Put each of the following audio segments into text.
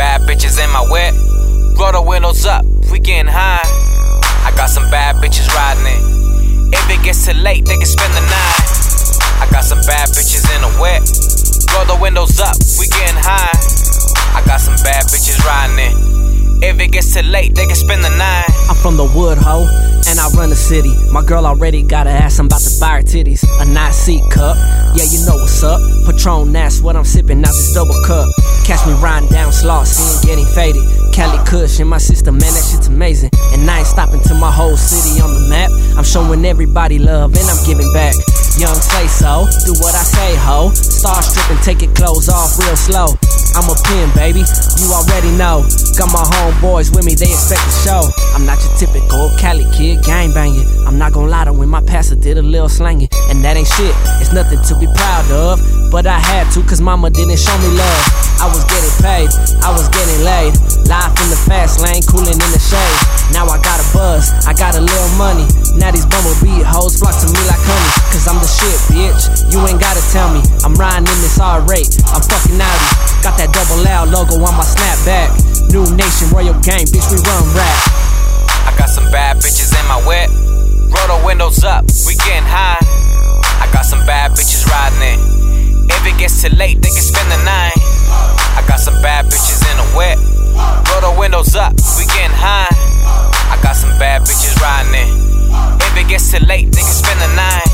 bad bitches in my whip. Roll the windows up, we getting high. I got some bad bitches riding it. If it gets too late, they can spend the night. I got some bad bitches in the whip. Roll the windows up, we getting high. I got some bad bitches riding it. If it gets too late, they can spend the night. I'm from the wood, ho, and I run the city. My girl already got a ass, I'm about to buy her titties. A nice seat cup, yeah, you know what's up. Patron, that's what I'm sipping out this double cup. Catch me riding down Slauson, getting faded. Cali Kush in my system, man, that shit's amazing. And I ain't stopping till my whole city on the map. I'm showing everybody love, and I'm giving back. Young say so, do what I say, ho. Star stripping, take your clothes off real slow. I'm a pin, baby, you already know. Got my homeboys with me, they expect the show. I'm not your typical Cali kid, gang banging. I'm not gonna lie to when my pastor did a little slanging. And that ain't shit, it's nothing to be proud of. But I had to, cause mama didn't show me love. I was getting paid, I was getting laid. Life in the fast lane, cooling in the shade. Now I got a buzz, I got a little money. Now these bumblebee hoes flock to me like honey. Cause I'm the shit, bitch. You ain't tell me. I'm riding in this R rate. I'm fucking outy. Got that double L logo on my snapback. New nation, royal gang, bitch, we run rap. I got some bad bitches in my whip. Roll the windows up, we getting high. I got some bad bitches riding it. If it gets too late, they can spend the night. I got some bad bitches in the whip. Roll the windows up, we getting high. I got some bad bitches riding it. If it gets too late, they can spend the night.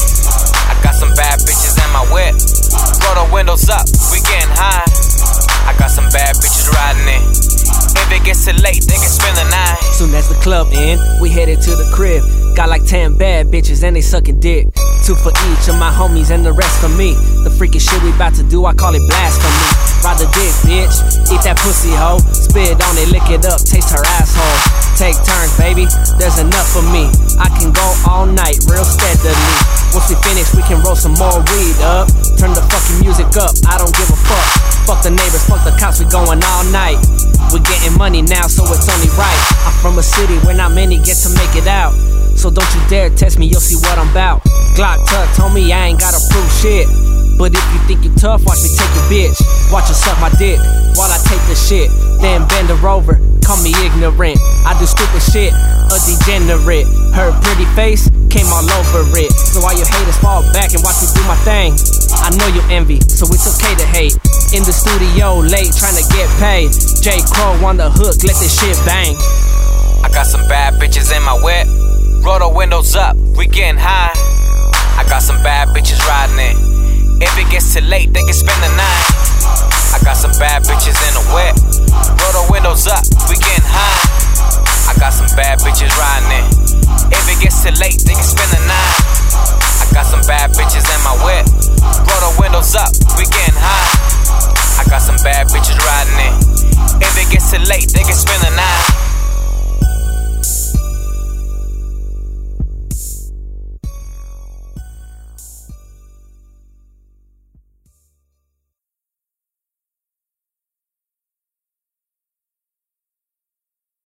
If it late, they can spend the night. Soon as the club end, we headed to the crib. Got like 10 bad bitches and they sucking dick. Two for each of my homies and the rest for me. The freaking shit we about to do, I call it blasphemy. Ride the dick, bitch. Eat that pussy hoe. Spit on it, lick it up, taste her asshole. Take turns, baby. There's enough for me. I can go all night, real steadily. Once we finish, we can roll some more weed up. Turn the fucking music up, I don't give a fuck. Fuck the neighbors, fuck the cops, we going all night. We're getting money now, so it's only right. I'm from a city where not many get to make it out. So don't you dare test me, you'll see what I'm about. Glock Tuck told me I ain't gotta prove shit. But if you think you're tough, watch me take your bitch. Watch her suck my dick while I take the shit. Then bend her over, call me ignorant. I do stupid shit, a degenerate. Her pretty face came all over it. So all you haters fall back and watch me do my thing. Envy, so it's okay to hate. In the studio, late trying to get paid. J. Crow on the hook, let this shit bang. I got some bad bitches in my whip. Roll the windows up, we getting high. I got some bad bitches riding it. If it gets too late, they can spend the night. I got some bad bitches in the whip. Roll the windows up, we getting high. I got some bad bitches riding it. If it gets too late, they can spend the night. I got some bad bitches in my whip. The windows up, we getting high. I got some bad bitches riding it. If it gets too late, they can spend the night.